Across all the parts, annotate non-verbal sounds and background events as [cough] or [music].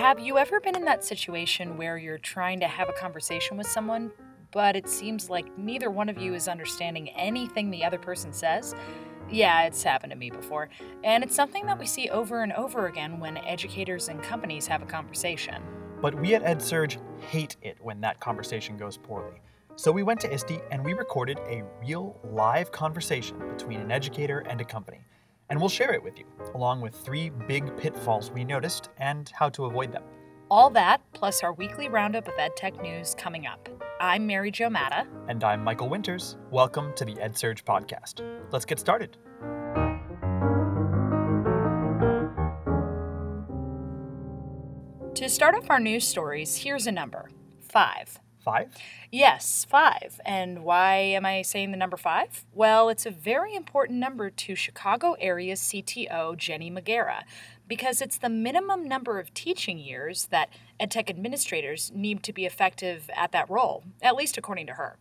Have you ever been in that situation where you're trying to have a conversation with someone, but it seems like neither one of you is understanding anything the other person says? Yeah, it's happened to me before, and it's something that we see over and over again when educators and companies have a conversation. But we at EdSurge hate it when that conversation goes poorly. So we went to ISTE and we recorded a real live conversation between an educator and a company. And we'll share it with you, along with three big pitfalls we noticed and how to avoid them. All that, plus our weekly roundup of EdTech news coming up. I'm Mary Jo Madda. And I'm Michael Winters. Welcome to the EdSurge podcast. Let's get started. To start off our news stories, here's a number five. Five? Yes, five. And why am I saying the number five? Well, it's a very important number to Chicago area CTO Jenny Magiera because it's the minimum number of teaching years that EdTech administrators need to be effective at that role, at least according to her.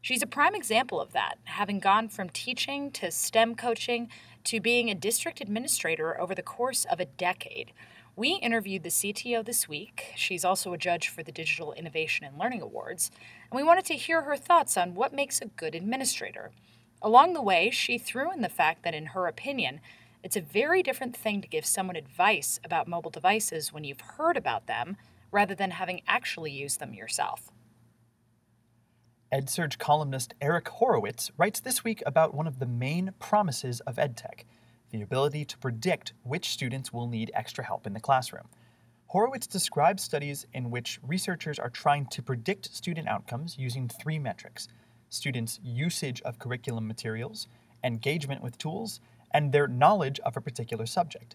She's a prime example of that, having gone from teaching to STEM coaching to being a district administrator over the course of a decade. We interviewed the CTO this week. She's also a judge for the Digital Innovation and Learning Awards, and we wanted to hear her thoughts on what makes a good administrator. Along the way, she threw in the fact that, in her opinion, it's a very different thing to give someone advice about mobile devices when you've heard about them rather than having actually used them yourself. EdSurge columnist Eric Horowitz writes this week about one of the main promises of EdTech the ability to predict which students will need extra help in the classroom. Horowitz describes studies in which researchers are trying to predict student outcomes using three metrics students' usage of curriculum materials, engagement with tools, and their knowledge of a particular subject.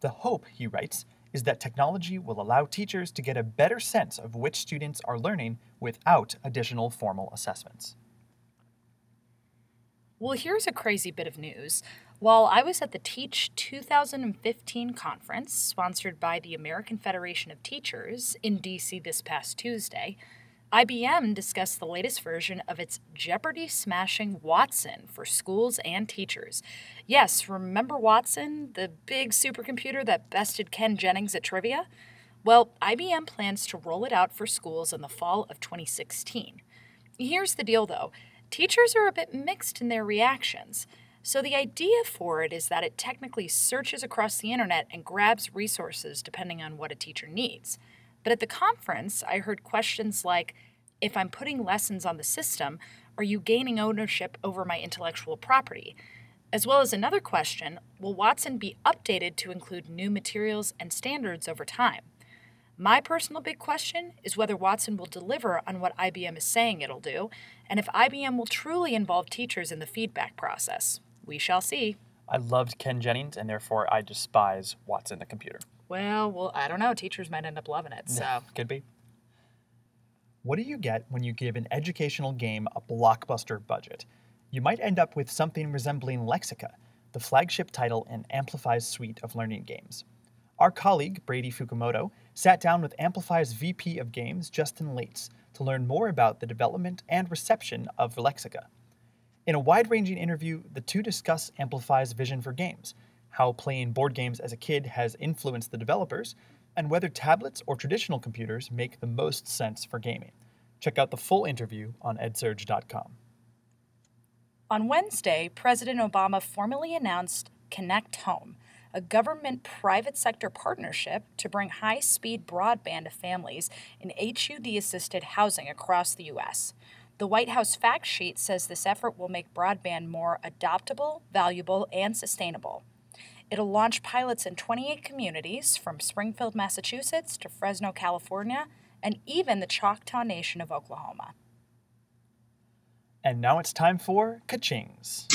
The hope, he writes, is that technology will allow teachers to get a better sense of which students are learning without additional formal assessments. Well, here's a crazy bit of news. While I was at the Teach 2015 conference, sponsored by the American Federation of Teachers in DC this past Tuesday, IBM discussed the latest version of its Jeopardy smashing Watson for schools and teachers. Yes, remember Watson, the big supercomputer that bested Ken Jennings at trivia? Well, IBM plans to roll it out for schools in the fall of 2016. Here's the deal though teachers are a bit mixed in their reactions. So, the idea for it is that it technically searches across the internet and grabs resources depending on what a teacher needs. But at the conference, I heard questions like If I'm putting lessons on the system, are you gaining ownership over my intellectual property? As well as another question Will Watson be updated to include new materials and standards over time? My personal big question is whether Watson will deliver on what IBM is saying it'll do, and if IBM will truly involve teachers in the feedback process. We shall see. I loved Ken Jennings, and therefore I despise Watson the computer. Well, well, I don't know. Teachers might end up loving it. So [laughs] could be. What do you get when you give an educational game a blockbuster budget? You might end up with something resembling Lexica, the flagship title in Amplify's suite of learning games. Our colleague, Brady Fukumoto, sat down with Amplify's VP of Games, Justin Leites, to learn more about the development and reception of Lexica. In a wide ranging interview, the two discuss Amplify's vision for games, how playing board games as a kid has influenced the developers, and whether tablets or traditional computers make the most sense for gaming. Check out the full interview on edsurge.com. On Wednesday, President Obama formally announced Connect Home, a government private sector partnership to bring high speed broadband to families in HUD assisted housing across the U.S. The White House fact sheet says this effort will make broadband more adoptable, valuable, and sustainable. It'll launch pilots in 28 communities from Springfield, Massachusetts to Fresno, California, and even the Choctaw Nation of Oklahoma. And now it's time for Kachings.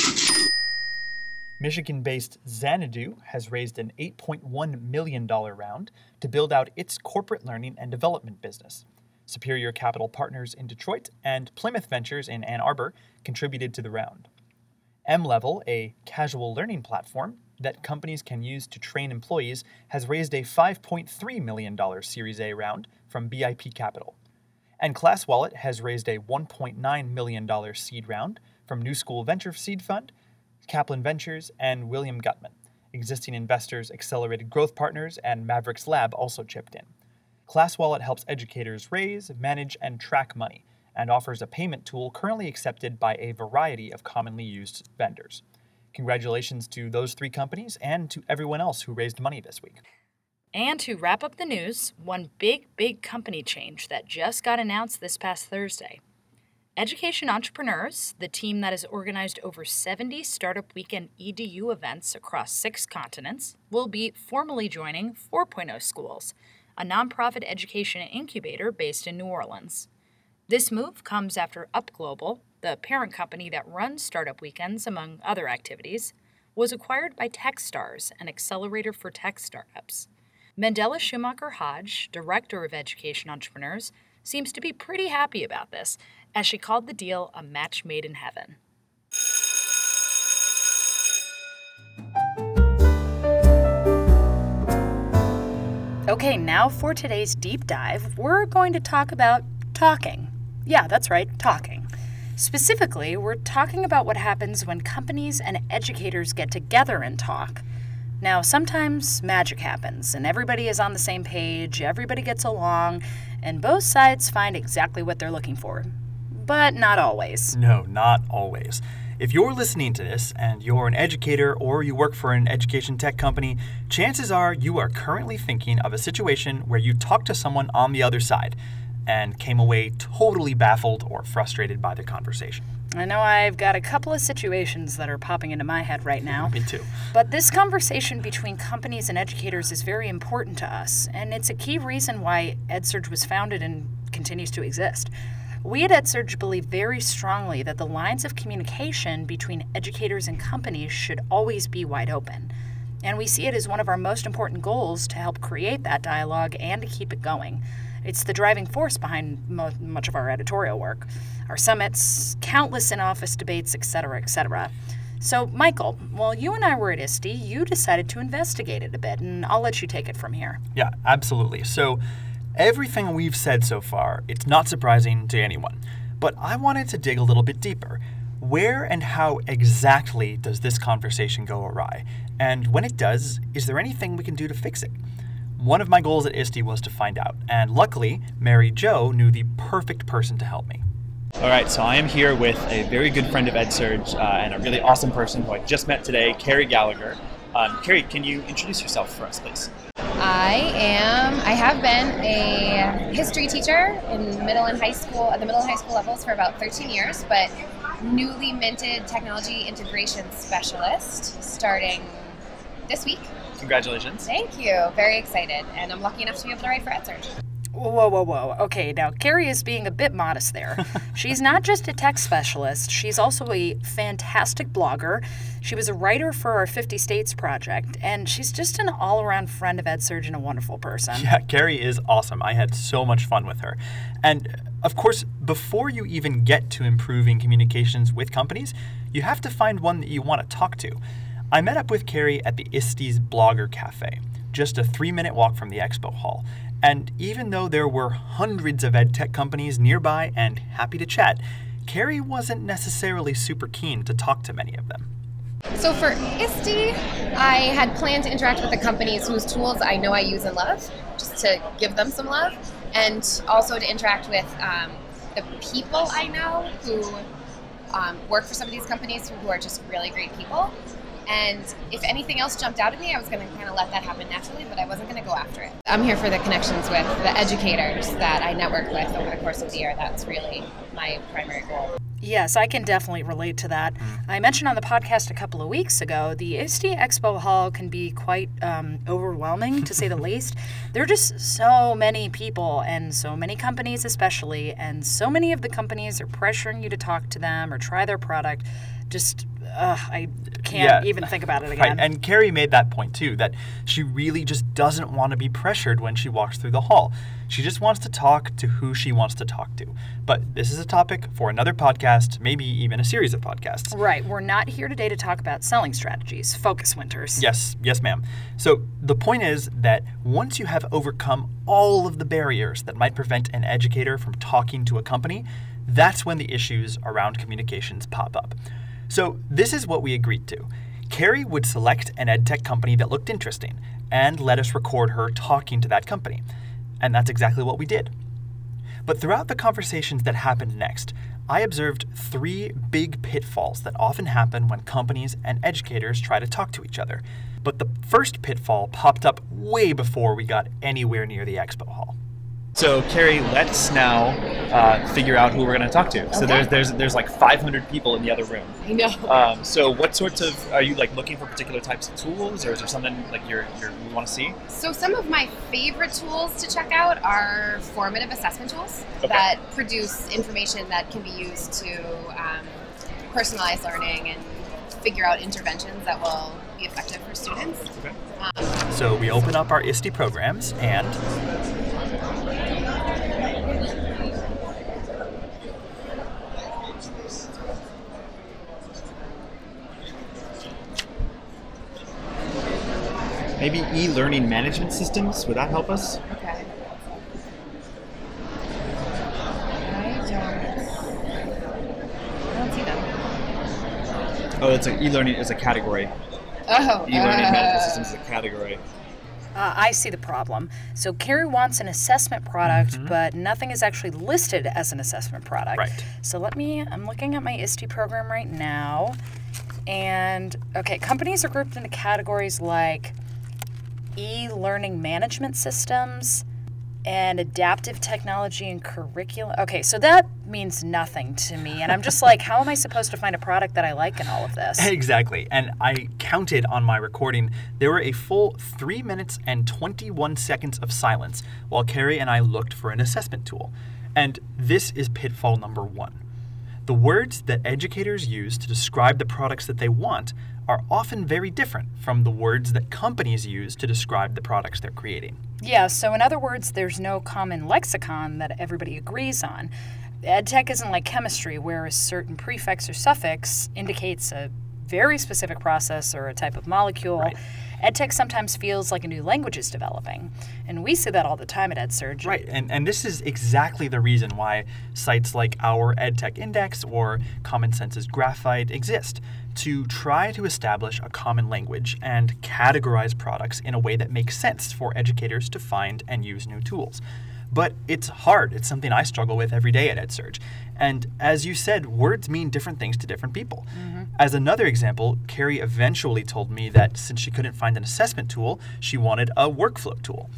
Michigan based Xanadu has raised an $8.1 million round to build out its corporate learning and development business. Superior Capital Partners in Detroit, and Plymouth Ventures in Ann Arbor contributed to the round. M Level, a casual learning platform that companies can use to train employees, has raised a $5.3 million Series A round from BIP Capital. And Class Wallet has raised a $1.9 million seed round from New School Venture Seed Fund, Kaplan Ventures, and William Gutman. Existing investors, Accelerated Growth Partners, and Mavericks Lab also chipped in. ClassWallet helps educators raise, manage, and track money, and offers a payment tool currently accepted by a variety of commonly used vendors. Congratulations to those three companies and to everyone else who raised money this week. And to wrap up the news, one big, big company change that just got announced this past Thursday. Education Entrepreneurs, the team that has organized over 70 Startup Weekend EDU events across six continents, will be formally joining 4.0 Schools, a nonprofit education incubator based in New Orleans. This move comes after Up Global, the parent company that runs Startup Weekends among other activities, was acquired by Techstars, an accelerator for tech startups. Mandela Schumacher Hodge, director of Education Entrepreneurs, seems to be pretty happy about this, as she called the deal a match made in heaven. Okay, now for today's deep dive, we're going to talk about talking. Yeah, that's right, talking. Specifically, we're talking about what happens when companies and educators get together and talk. Now, sometimes magic happens, and everybody is on the same page, everybody gets along, and both sides find exactly what they're looking for. But not always. No, not always. If you're listening to this and you're an educator or you work for an education tech company, chances are you are currently thinking of a situation where you talked to someone on the other side and came away totally baffled or frustrated by the conversation. I know I've got a couple of situations that are popping into my head right now. [laughs] Me too. But this conversation between companies and educators is very important to us, and it's a key reason why EdSurge was founded and continues to exist. We at EdSurge believe very strongly that the lines of communication between educators and companies should always be wide open. And we see it as one of our most important goals to help create that dialogue and to keep it going. It's the driving force behind mo- much of our editorial work, our summits, countless in office debates, etc., etc. So, Michael, while you and I were at ISTE, you decided to investigate it a bit, and I'll let you take it from here. Yeah, absolutely. So, everything we've said so far, it's not surprising to anyone. But I wanted to dig a little bit deeper. Where and how exactly does this conversation go awry? And when it does, is there anything we can do to fix it? One of my goals at ISTE was to find out, and luckily, Mary Jo knew the perfect person to help me. All right, so I am here with a very good friend of EdSurge uh, and a really awesome person who I just met today, Carrie Gallagher. Um, Carrie, can you introduce yourself for us, please? I am, I have been a history teacher in middle and high school, at the middle and high school levels for about 13 years, but newly minted technology integration specialist starting this week Congratulations. Thank you. Very excited. And I'm lucky enough to be able to write for EdSurge. Whoa, whoa, whoa. Okay, now Carrie is being a bit modest there. [laughs] she's not just a tech specialist, she's also a fantastic blogger. She was a writer for our 50 States project, and she's just an all around friend of EdSurge and a wonderful person. Yeah, Carrie is awesome. I had so much fun with her. And of course, before you even get to improving communications with companies, you have to find one that you want to talk to. I met up with Carrie at the ISTE's Blogger Cafe, just a three minute walk from the expo hall. And even though there were hundreds of edtech companies nearby and happy to chat, Carrie wasn't necessarily super keen to talk to many of them. So for ISTE, I had planned to interact with the companies whose tools I know I use and love, just to give them some love, and also to interact with um, the people I know who um, work for some of these companies who are just really great people. And if anything else jumped out at me, I was going to kind of let that happen naturally, but I wasn't going to go after it. I'm here for the connections with the educators that I network with over the course of the year. That's really my primary goal. Yes, I can definitely relate to that. I mentioned on the podcast a couple of weeks ago, the ISTE Expo Hall can be quite um, overwhelming, to say the [laughs] least. There are just so many people and so many companies, especially, and so many of the companies are pressuring you to talk to them or try their product. Just uh, I can't yeah. even think about it again. Right. And Carrie made that point too that she really just doesn't want to be pressured when she walks through the hall. She just wants to talk to who she wants to talk to. But this is a topic for another podcast, maybe even a series of podcasts. Right. We're not here today to talk about selling strategies. Focus, Winters. Yes, yes, ma'am. So the point is that once you have overcome all of the barriers that might prevent an educator from talking to a company, that's when the issues around communications pop up. So, this is what we agreed to. Carrie would select an edtech company that looked interesting and let us record her talking to that company. And that's exactly what we did. But throughout the conversations that happened next, I observed three big pitfalls that often happen when companies and educators try to talk to each other. But the first pitfall popped up way before we got anywhere near the expo hall. So, Carrie, let's now uh, figure out who we're going to talk to. So Okay. there's there's there's like 500 people in the other room. I know. Um, so, what sorts of are you like looking for particular types of tools, or is there something like you're, you're you want to see? So some of my favorite tools to check out are formative assessment tools Okay. that produce information that can be used to um, personalize learning and figure out interventions that will be effective for students. Okay. Um, So we open up our ISTE programs and Maybe e-learning management systems. Would that help us? okay. I don't, I don't see them. Oh, it's a e-learning is a category. Oh, E-learning uh, management systems is a category. Uh, I see the problem. So Carrie wants an assessment product, Mhm. but nothing is actually listed as an assessment product. Right. So let me, I'm looking at my ISTE program right now. And okay, companies are grouped into categories like e learning management systems and adaptive technology and curriculum. Okay, so that means nothing to me. And I'm just like, how am I supposed to find a product that I like in all of this? [laughs] Exactly. And I counted on my recording, there were a full 3 minutes and 21 seconds of silence while Carrie and I looked for an assessment tool. And this is pitfall number one. The words that educators use to describe the products that they want are often very different from the words that companies use to describe the products they're creating. Yeah, so in other words, there's no common lexicon that everybody agrees on. EdTech isn't like chemistry, where a certain prefix or suffix indicates a very specific process or a type of molecule. Right. EdTech sometimes feels like a new language is developing, and we see that all the time at EdSurge. Right, and, and this is exactly the reason why sites like our EdTech Index or Common Sense's Graphite exist to try to establish a common language and categorize products in a way that makes sense for educators to find and use new tools. But it's hard. It's something I struggle with every day at EdSurge. And as you said, words mean different things to different people. Mm-hmm. As another example, Carrie eventually told me that since she couldn't find an assessment tool, she wanted a workflow tool.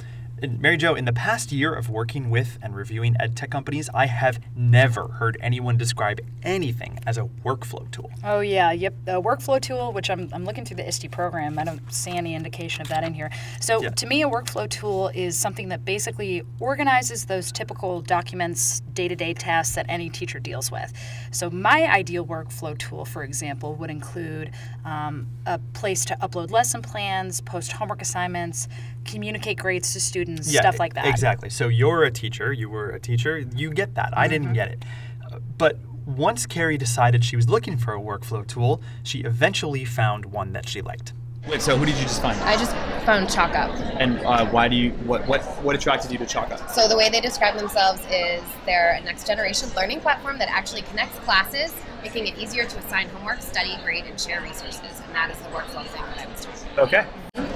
Mary Jo, in the past year of working with and reviewing ed tech companies, I have never heard anyone describe anything as a workflow tool. Oh yeah, yep. The workflow tool, which I'm, I'm looking through the ISTE program, I don't see any indication of that in here. So Yeah. to me, a workflow tool is something that basically organizes those typical documents, day-to-day tasks that any teacher deals with. So my ideal workflow tool, for example, would include um, a place to upload lesson plans, post homework assignments, communicate grades to students, stuff like that. Exactly. So you're a teacher, you were a teacher, you get that. I Mm-hmm. didn't get it. Uh, But once Carrie decided she was looking for a workflow tool, she eventually found one that she liked. Wait, so who did you just find? I just found ChalkUp. And uh, why do you what what what attracted you to ChalkUp? So the way they describe themselves is they're a next generation learning platform that actually connects classes, making it easier to assign homework, study, grade, and share resources. And that is the workflow thing that I was talking about. Okay,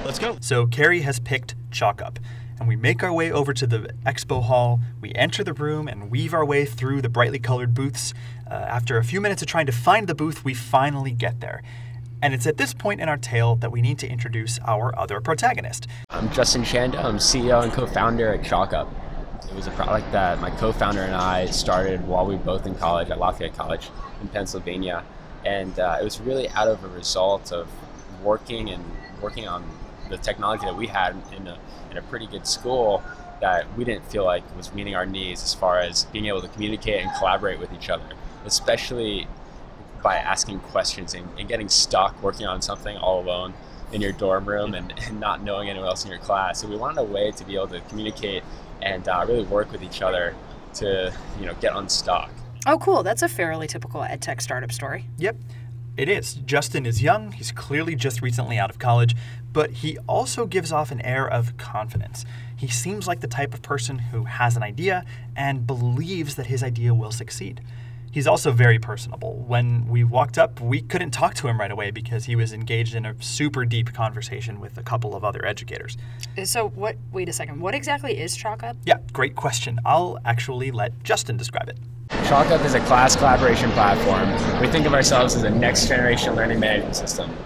let's go. So Carrie has picked ChalkUp, and we make our way over to the expo hall. We enter the room and weave our way through the brightly colored booths. Uh, after a few minutes of trying to find the booth, we finally get there. And it's at this point in our tale that we need to introduce our other protagonist. I'm Justin Chando. I'm CEO and co-founder at ChalkUp. It was a product that my co-founder and I started while we were both in college at Lafayette College in Pennsylvania, and uh, it was really out of a result of working and working on the technology that we had in a, in a pretty good school that we didn't feel like was meeting our needs as far as being able to communicate and collaborate with each other, especially by asking questions and, and getting stuck working on something all alone in your dorm room and, [laughs] and not knowing anyone else in your class. So we wanted a way to be able to communicate and uh, really work with each other to you know get unstuck. Oh, cool. That's a fairly typical EdTech startup story. Yep, it is. Justin is young, he's clearly just recently out of college, but he also gives off an air of confidence. He seems like the type of person who has an idea and believes that his idea will succeed. He's also very personable. When we walked up, we couldn't talk to him right away because he was engaged in a super deep conversation with a couple of other educators. Uh, so what? Wait a second. What exactly is ChalkUp? Yeah, great question. I'll actually let Justin describe it. ChalkUp is a class collaboration platform. We think of ourselves as a next generation learning management system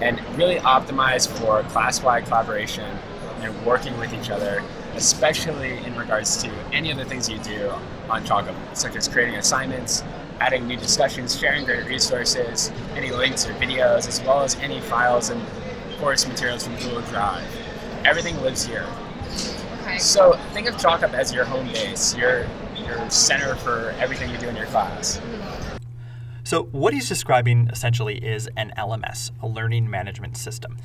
and really optimized for class-wide collaboration and working with each other, especially in regards to any of the things you do on ChalkUp, such as creating assignments, adding new discussions, sharing great resources, any links or videos, as well as any files and course materials from Google Drive. Everything lives here. Okay. So think of ChalkUp as your home base, your your center for everything you do in your class. So, what he's describing essentially is an LMS, a learning management system.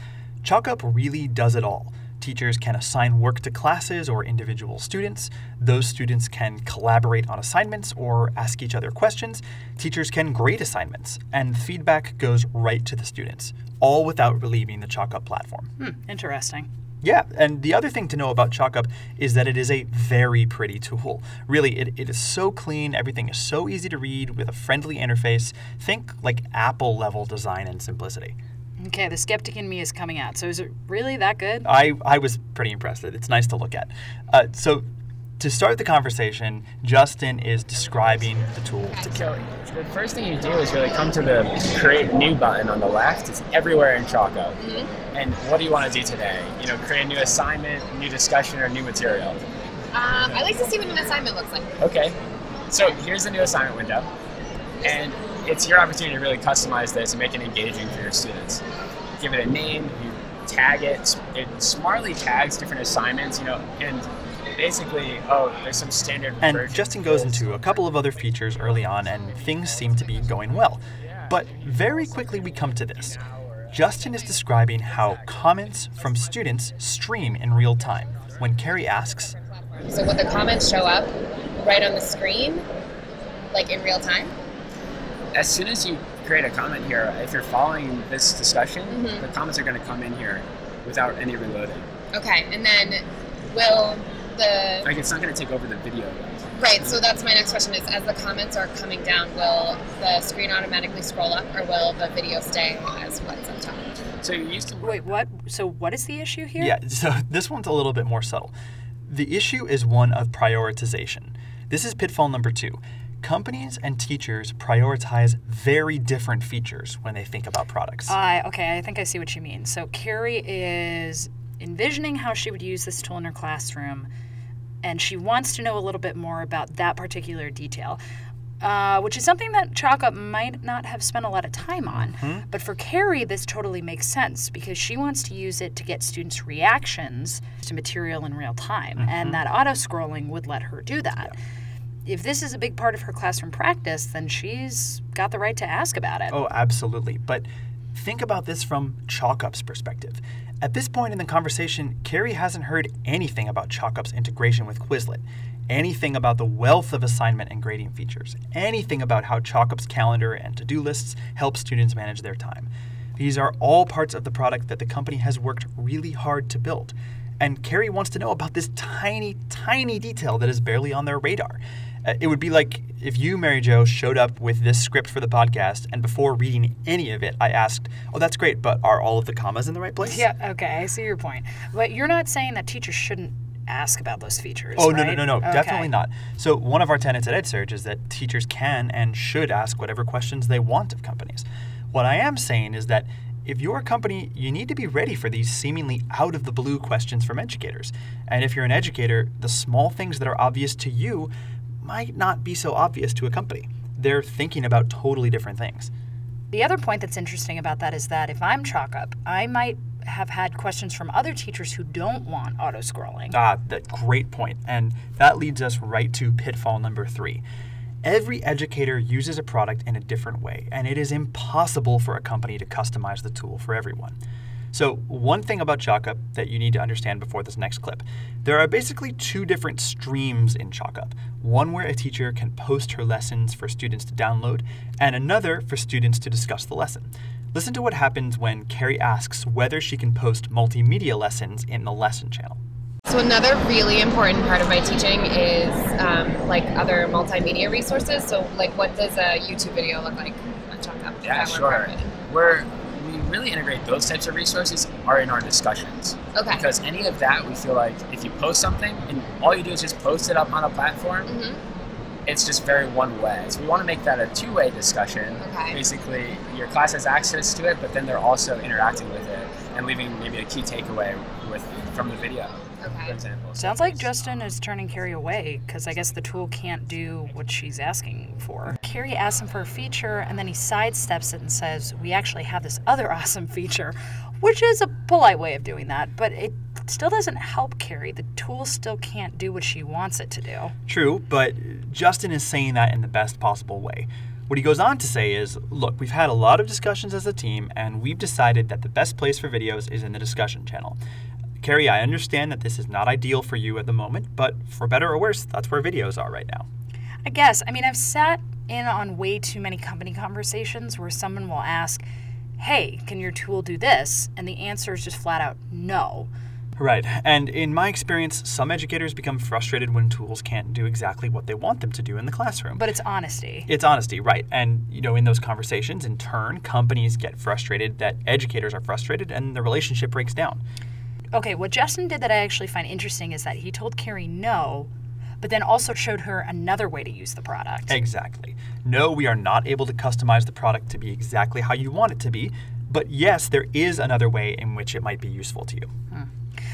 ChalkUp really does it all. Teachers can assign work to classes or individual students. Those students can collaborate on assignments or ask each other questions. Teachers can grade assignments, and feedback goes right to the students, all without leaving the ChalkUp platform. Hmm, interesting. Yeah, and the other thing to know about ChalkUp is that it is a very pretty tool. Really, it, it is so clean, everything is so easy to read with a friendly interface. Think like Apple level design and simplicity. Okay, the skeptic in me is coming out. So is it really that good? I, I was pretty impressed. It's nice to look at. Uh, so, to start the conversation, Justin is describing the tool to So the first thing you do is really come to the create new button on the left. It's everywhere in ChalkUp. And what do you want to do today? You know, create a new assignment, new discussion, or new material. Um, I like to see what an assignment looks like. Okay. So here's the new assignment window. And it's your opportunity to really customize this and make it engaging for your students. Give it a name, you tag it. It smartly tags different assignments, you know, and basically, oh, there's some standard And Justin goes into a couple of other features early on, and things seem to be going well. But very quickly we come to this. Justin is describing how comments from students stream in real time. When Carrie asks, So would the comments show up right on the screen, like in real time? As soon as you create a comment here, if you're following this discussion, Mhm. the comments are going to come in here without any reloading. Okay, and then will the Like it's not going to take over the video. though. right? So that's my next question: is as the comments are coming down, will the screen automatically scroll up, or will the video stay as what's up top? So you used to Wait, what? So what is the issue here? Yeah, so [laughs] this one's a little bit more subtle. The issue is one of prioritization. This is pitfall number two. Companies and teachers prioritize very different features when they think about products. I okay, I think I see what you mean. So Carrie is envisioning how she would use this tool in her classroom, and she wants to know a little bit more about that particular detail. Uh, which is something that ChalkUp might not have spent a lot of time on. But for Carrie, this totally makes sense because she wants to use it to get students' reactions to material in real time. And that auto scrolling would let her do that. If this is a big part of her classroom practice, then she's got the right to ask about it. Oh, absolutely. But think about this from ChalkUp's perspective. At this point in the conversation, Carrie hasn't heard anything about ChalkUp's integration with Quizlet, anything about the wealth of assignment and grading features, anything about how ChalkUp's calendar and to do lists help students manage their time. These are all parts of the product that the company has worked really hard to build. And Carrie wants to know about this tiny, tiny detail that is barely on their radar. Uh, It would be like if you, Mary Jo, showed up with this script for the podcast, and before reading any of it, I asked, Oh, that's great, but are all of the commas in the right place? Yeah, okay, I see your point. But you're not saying that teachers shouldn't ask about those features. Oh, no, no, no, no, Okay. definitely not. So, one of our tenets at EdSurge is that teachers can and should ask whatever questions they want of companies. What I am saying is that if you're a company, you need to be ready for these seemingly out of the blue questions from educators. And if you're an educator, the small things that are obvious to you might not be so obvious to a company. They're thinking about totally different things. The other point that's interesting about that is that if I'm chalk up, I might have had questions from other teachers who don't want auto scrolling. Ah, that great point. And that leads us right to pitfall number three. Every educator uses a product in a different way, and it is impossible for a company to customize the tool for everyone. So, one thing about ChalkUp that you need to understand before this next clip there are basically two different streams in ChalkUp one where a teacher can post her lessons for students to download, and another for students to discuss the lesson. Listen to what happens when Carrie asks whether she can post multimedia lessons in the lesson channel. So another really important part of my teaching is um, like other multimedia resources. So like, what does a YouTube video look like on ChalkUp? Is Yeah, that one sure. part really integrate those types of resources are in our discussions. Okay. Because any of that, we feel like if you post something and all you do is just post it up on a platform, hmm it's just very one way. So we want to make that a two way discussion. Okay. Basically, your class has access to it, but then they're also interacting with it and leaving maybe a key takeaway from the video, for Okay. example. Sounds like Justin is turning Carrie away because I guess the tool can't do what she's asking for. Carrie asks him for a feature and then he sidesteps it and says, We actually have this other [laughs] awesome feature, which is a polite way of doing that, but it still doesn't help Carrie. The tool still can't do what she wants it to do. True, but Justin is saying that in the best possible way. What he goes on to say is Look, we've had a lot of discussions as a team, and we've decided that the best place for videos is in the discussion channel. Carrie, I understand that this is not ideal for you at the moment, but for better or worse, that's where videos are right now. I guess. I mean, I've sat in on way too many company conversations where someone will ask, Hey, can your tool do this? And the answer is just flat out no. Right, and in my experience, some educators become frustrated when tools can't do exactly what they want them to do in the classroom. But it's honesty. It's honesty, right. And, you know, in those conversations, in turn, companies get frustrated that educators are frustrated and the relationship breaks down. Okay, what Justin did that I actually find interesting is that he told Carrie no, but then also showed her another way to use the product. Exactly. No, we are not able to customize the product to be exactly how you want it to be, but yes, there is another way in which it might be useful to you. Hmm.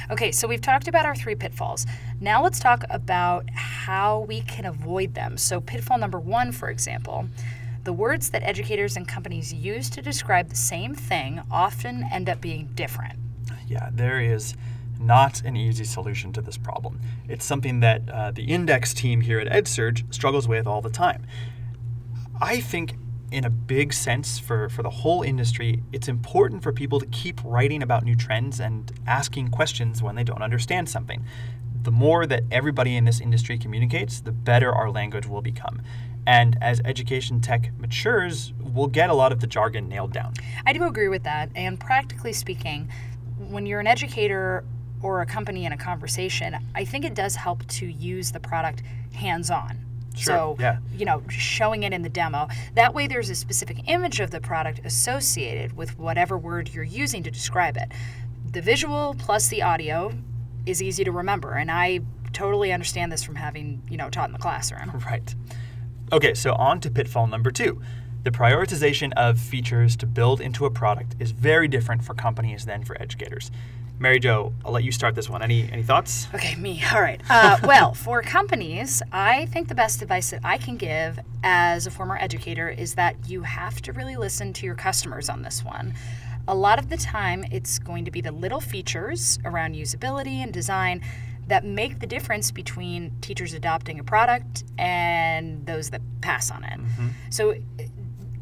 Okay, so we've talked about our three pitfalls. Now let's talk about how we can avoid them. So, pitfall number one, for example, the words that educators and companies use to describe the same thing often end up being different. Yeah, there is not an easy solution to this problem. It's something that uh, the index team here at EdSurge struggles with all the time. I think, in a big sense, for, for the whole industry, it's important for people to keep writing about new trends and asking questions when they don't understand something. The more that everybody in this industry communicates, the better our language will become. And as education tech matures, we'll get a lot of the jargon nailed down. I do agree with that. And practically speaking, when you're an educator or a company in a conversation, I think it does help to use the product hands on. Sure, So, yeah. you know, showing it in the demo. That way, there's a specific image of the product associated with whatever word you're using to describe it. The visual plus the audio is easy to remember. And I totally understand this from having, you know, taught in the classroom. [laughs] Right. Okay, so on to pitfall number two. The prioritization of features to build into a product is very different for companies than for educators. Mary Jo, I'll let you start this one. Any any thoughts? Okay, me. All right. Uh, [laughs] well, for companies, I think the best advice that I can give as a former educator is that you have to really listen to your customers on this one. A lot of the time, it's going to be the little features around usability and design that make the difference between teachers adopting a product and those that pass on it. So,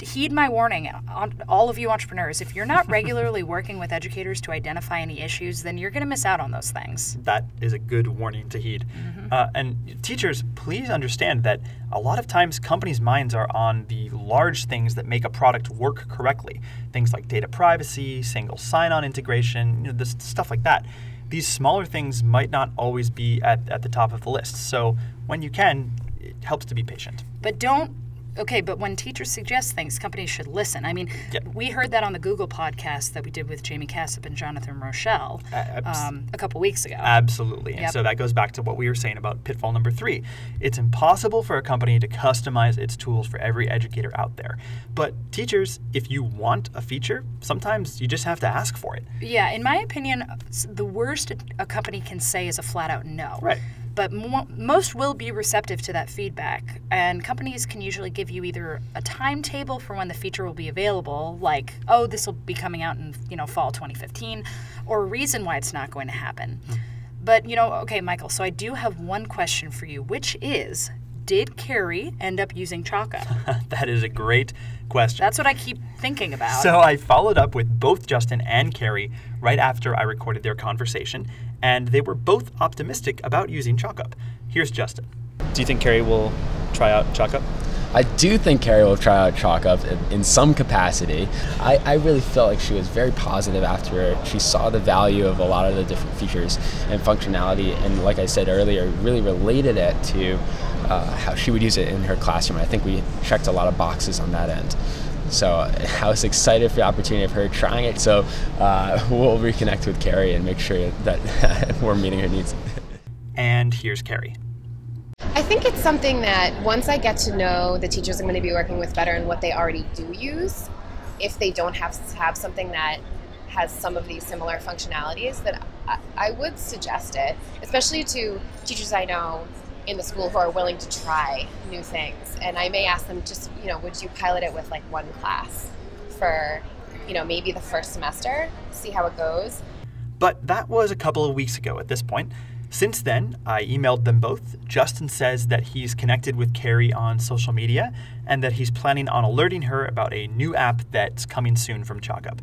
heed my warning, on- all of you entrepreneurs. If you're not regularly working with educators to identify any issues, then you're going to miss out on those things. That is a good warning to heed. Uh, and teachers, please understand that a lot of times companies' minds are on the large things that make a product work correctly. Things like data privacy, single sign-on integration, you know, this stuff like that. These smaller things might not always be at, at the top of the list. So when you can, it helps to be patient. But don't. Okay, but when teachers suggest things, companies should listen. I mean, Yeah. we heard that on the Google podcast that we did with Jamie Casap and Jonathan Rochelle um, a couple weeks ago. Absolutely. And Yep. so that goes back to what we were saying about pitfall number three. It's impossible for a company to customize its tools for every educator out there. But teachers, if you want a feature, sometimes you just have to ask for it. yeah, in my opinion, the worst a- a company can say is a flat out no. Right. But mo- most will be receptive to that feedback, and companies can usually give you either a timetable for when the feature will be available, like, oh, this will be coming out in you know fall 2015, or a reason why it's not going to happen. Hmm. But you know, okay, Michael. So I do have one question for you, which is, did Carrie end up using ChalkUp? [laughs] that is a great question. That's what I keep thinking about. So I followed up with both Justin and Carrie right after I recorded their conversation, and they were both optimistic about using ChalkUp. Here's Justin. Do you think Carrie will try out ChalkUp? I do think Carrie will try out Chalk Up in, in some capacity. I, I really felt like she was very positive after she saw the value of a lot of the different features and functionality, and like I said earlier, really related it to uh, how she would use it in her classroom. I think we checked a lot of boxes on that end. So [laughs] I was excited for the opportunity of her trying it. So uh, [laughs] we'll reconnect with Carrie and make sure that [laughs] we're meeting her needs. And here's Carrie. I think it's something that once I get to know the teachers I'm going to be working with better and what they already do use, if they don't have have something that has some of these similar functionalities, that I, I would suggest it, especially to teachers I know in the school who are willing to try new things. And I may ask them just, you know, would you pilot it with like one class for, you know, maybe the first semester, see how it goes. But that was a couple of weeks ago at this point. Since then, I emailed them both. Justin says that he's connected with Carrie on social media and that he's planning on alerting her about a new app that's coming soon from ChalkUp.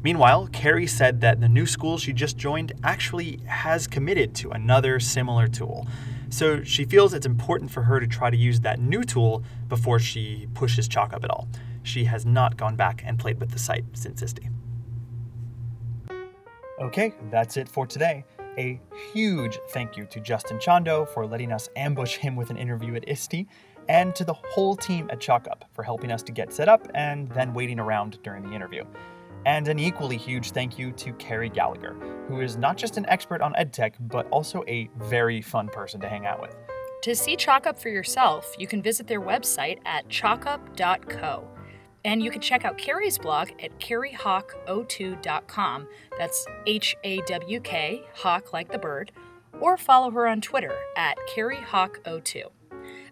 Meanwhile, Carrie said that the new school she just joined actually has committed to another similar tool. So she feels it's important for her to try to use that new tool before she pushes ChalkUp at all. She has not gone back and played with the site since ISTE. Okay, that's it for today. A huge thank you to Justin Chando for letting us ambush him with an interview at ISTE, and to the whole team at ChalkUp for helping us to get set up and then waiting around during the interview. And an equally huge thank you to Carrie Gallagher, who is not just an expert on EdTech, but also a very fun person to hang out with. To see ChalkUp for yourself, you can visit their website at chalkup.co. And you can check out Carrie's blog at carriehawk02.com. That's H A W K, hawk like the bird, or follow her on Twitter at carriehawk02.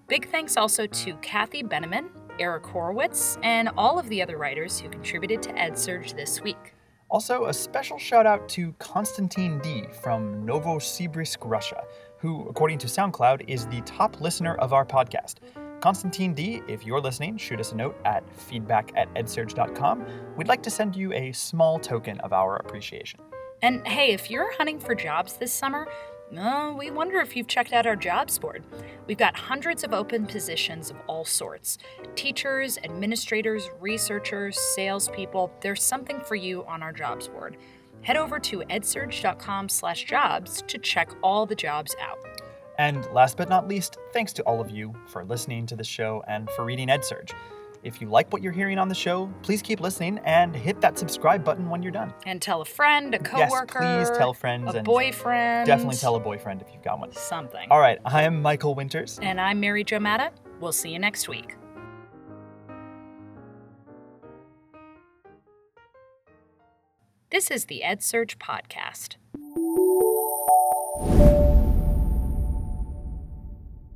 Big thanks also to Kathy Beneman, Eric Horowitz, and all of the other writers who contributed to EdSurge this week. Also, a special shout out to Konstantin D from Novosibirsk, Russia, who, according to SoundCloud, is the top listener of our podcast. Konstantin D, if you're listening, shoot us a note at feedback at edsurge.com. We'd like to send you a small token of our appreciation. And hey, if you're hunting for jobs this summer, uh, we wonder if you've checked out our jobs board. We've got hundreds of open positions of all sorts teachers, administrators, researchers, salespeople. There's something for you on our jobs board. Head over to edsurge.com slash jobs to check all the jobs out. And last but not least, thanks to all of you for listening to the show and for reading EdSurge. If you like what you're hearing on the show, please keep listening and hit that subscribe button when you're done. And tell a friend, a coworker. Yes, please tell friends a and boyfriend. Definitely tell a boyfriend if you've got one. something. All right, I am Michael Winters. And I'm Mary Jo Madda. We'll see you next week. This is the EdSurge Podcast.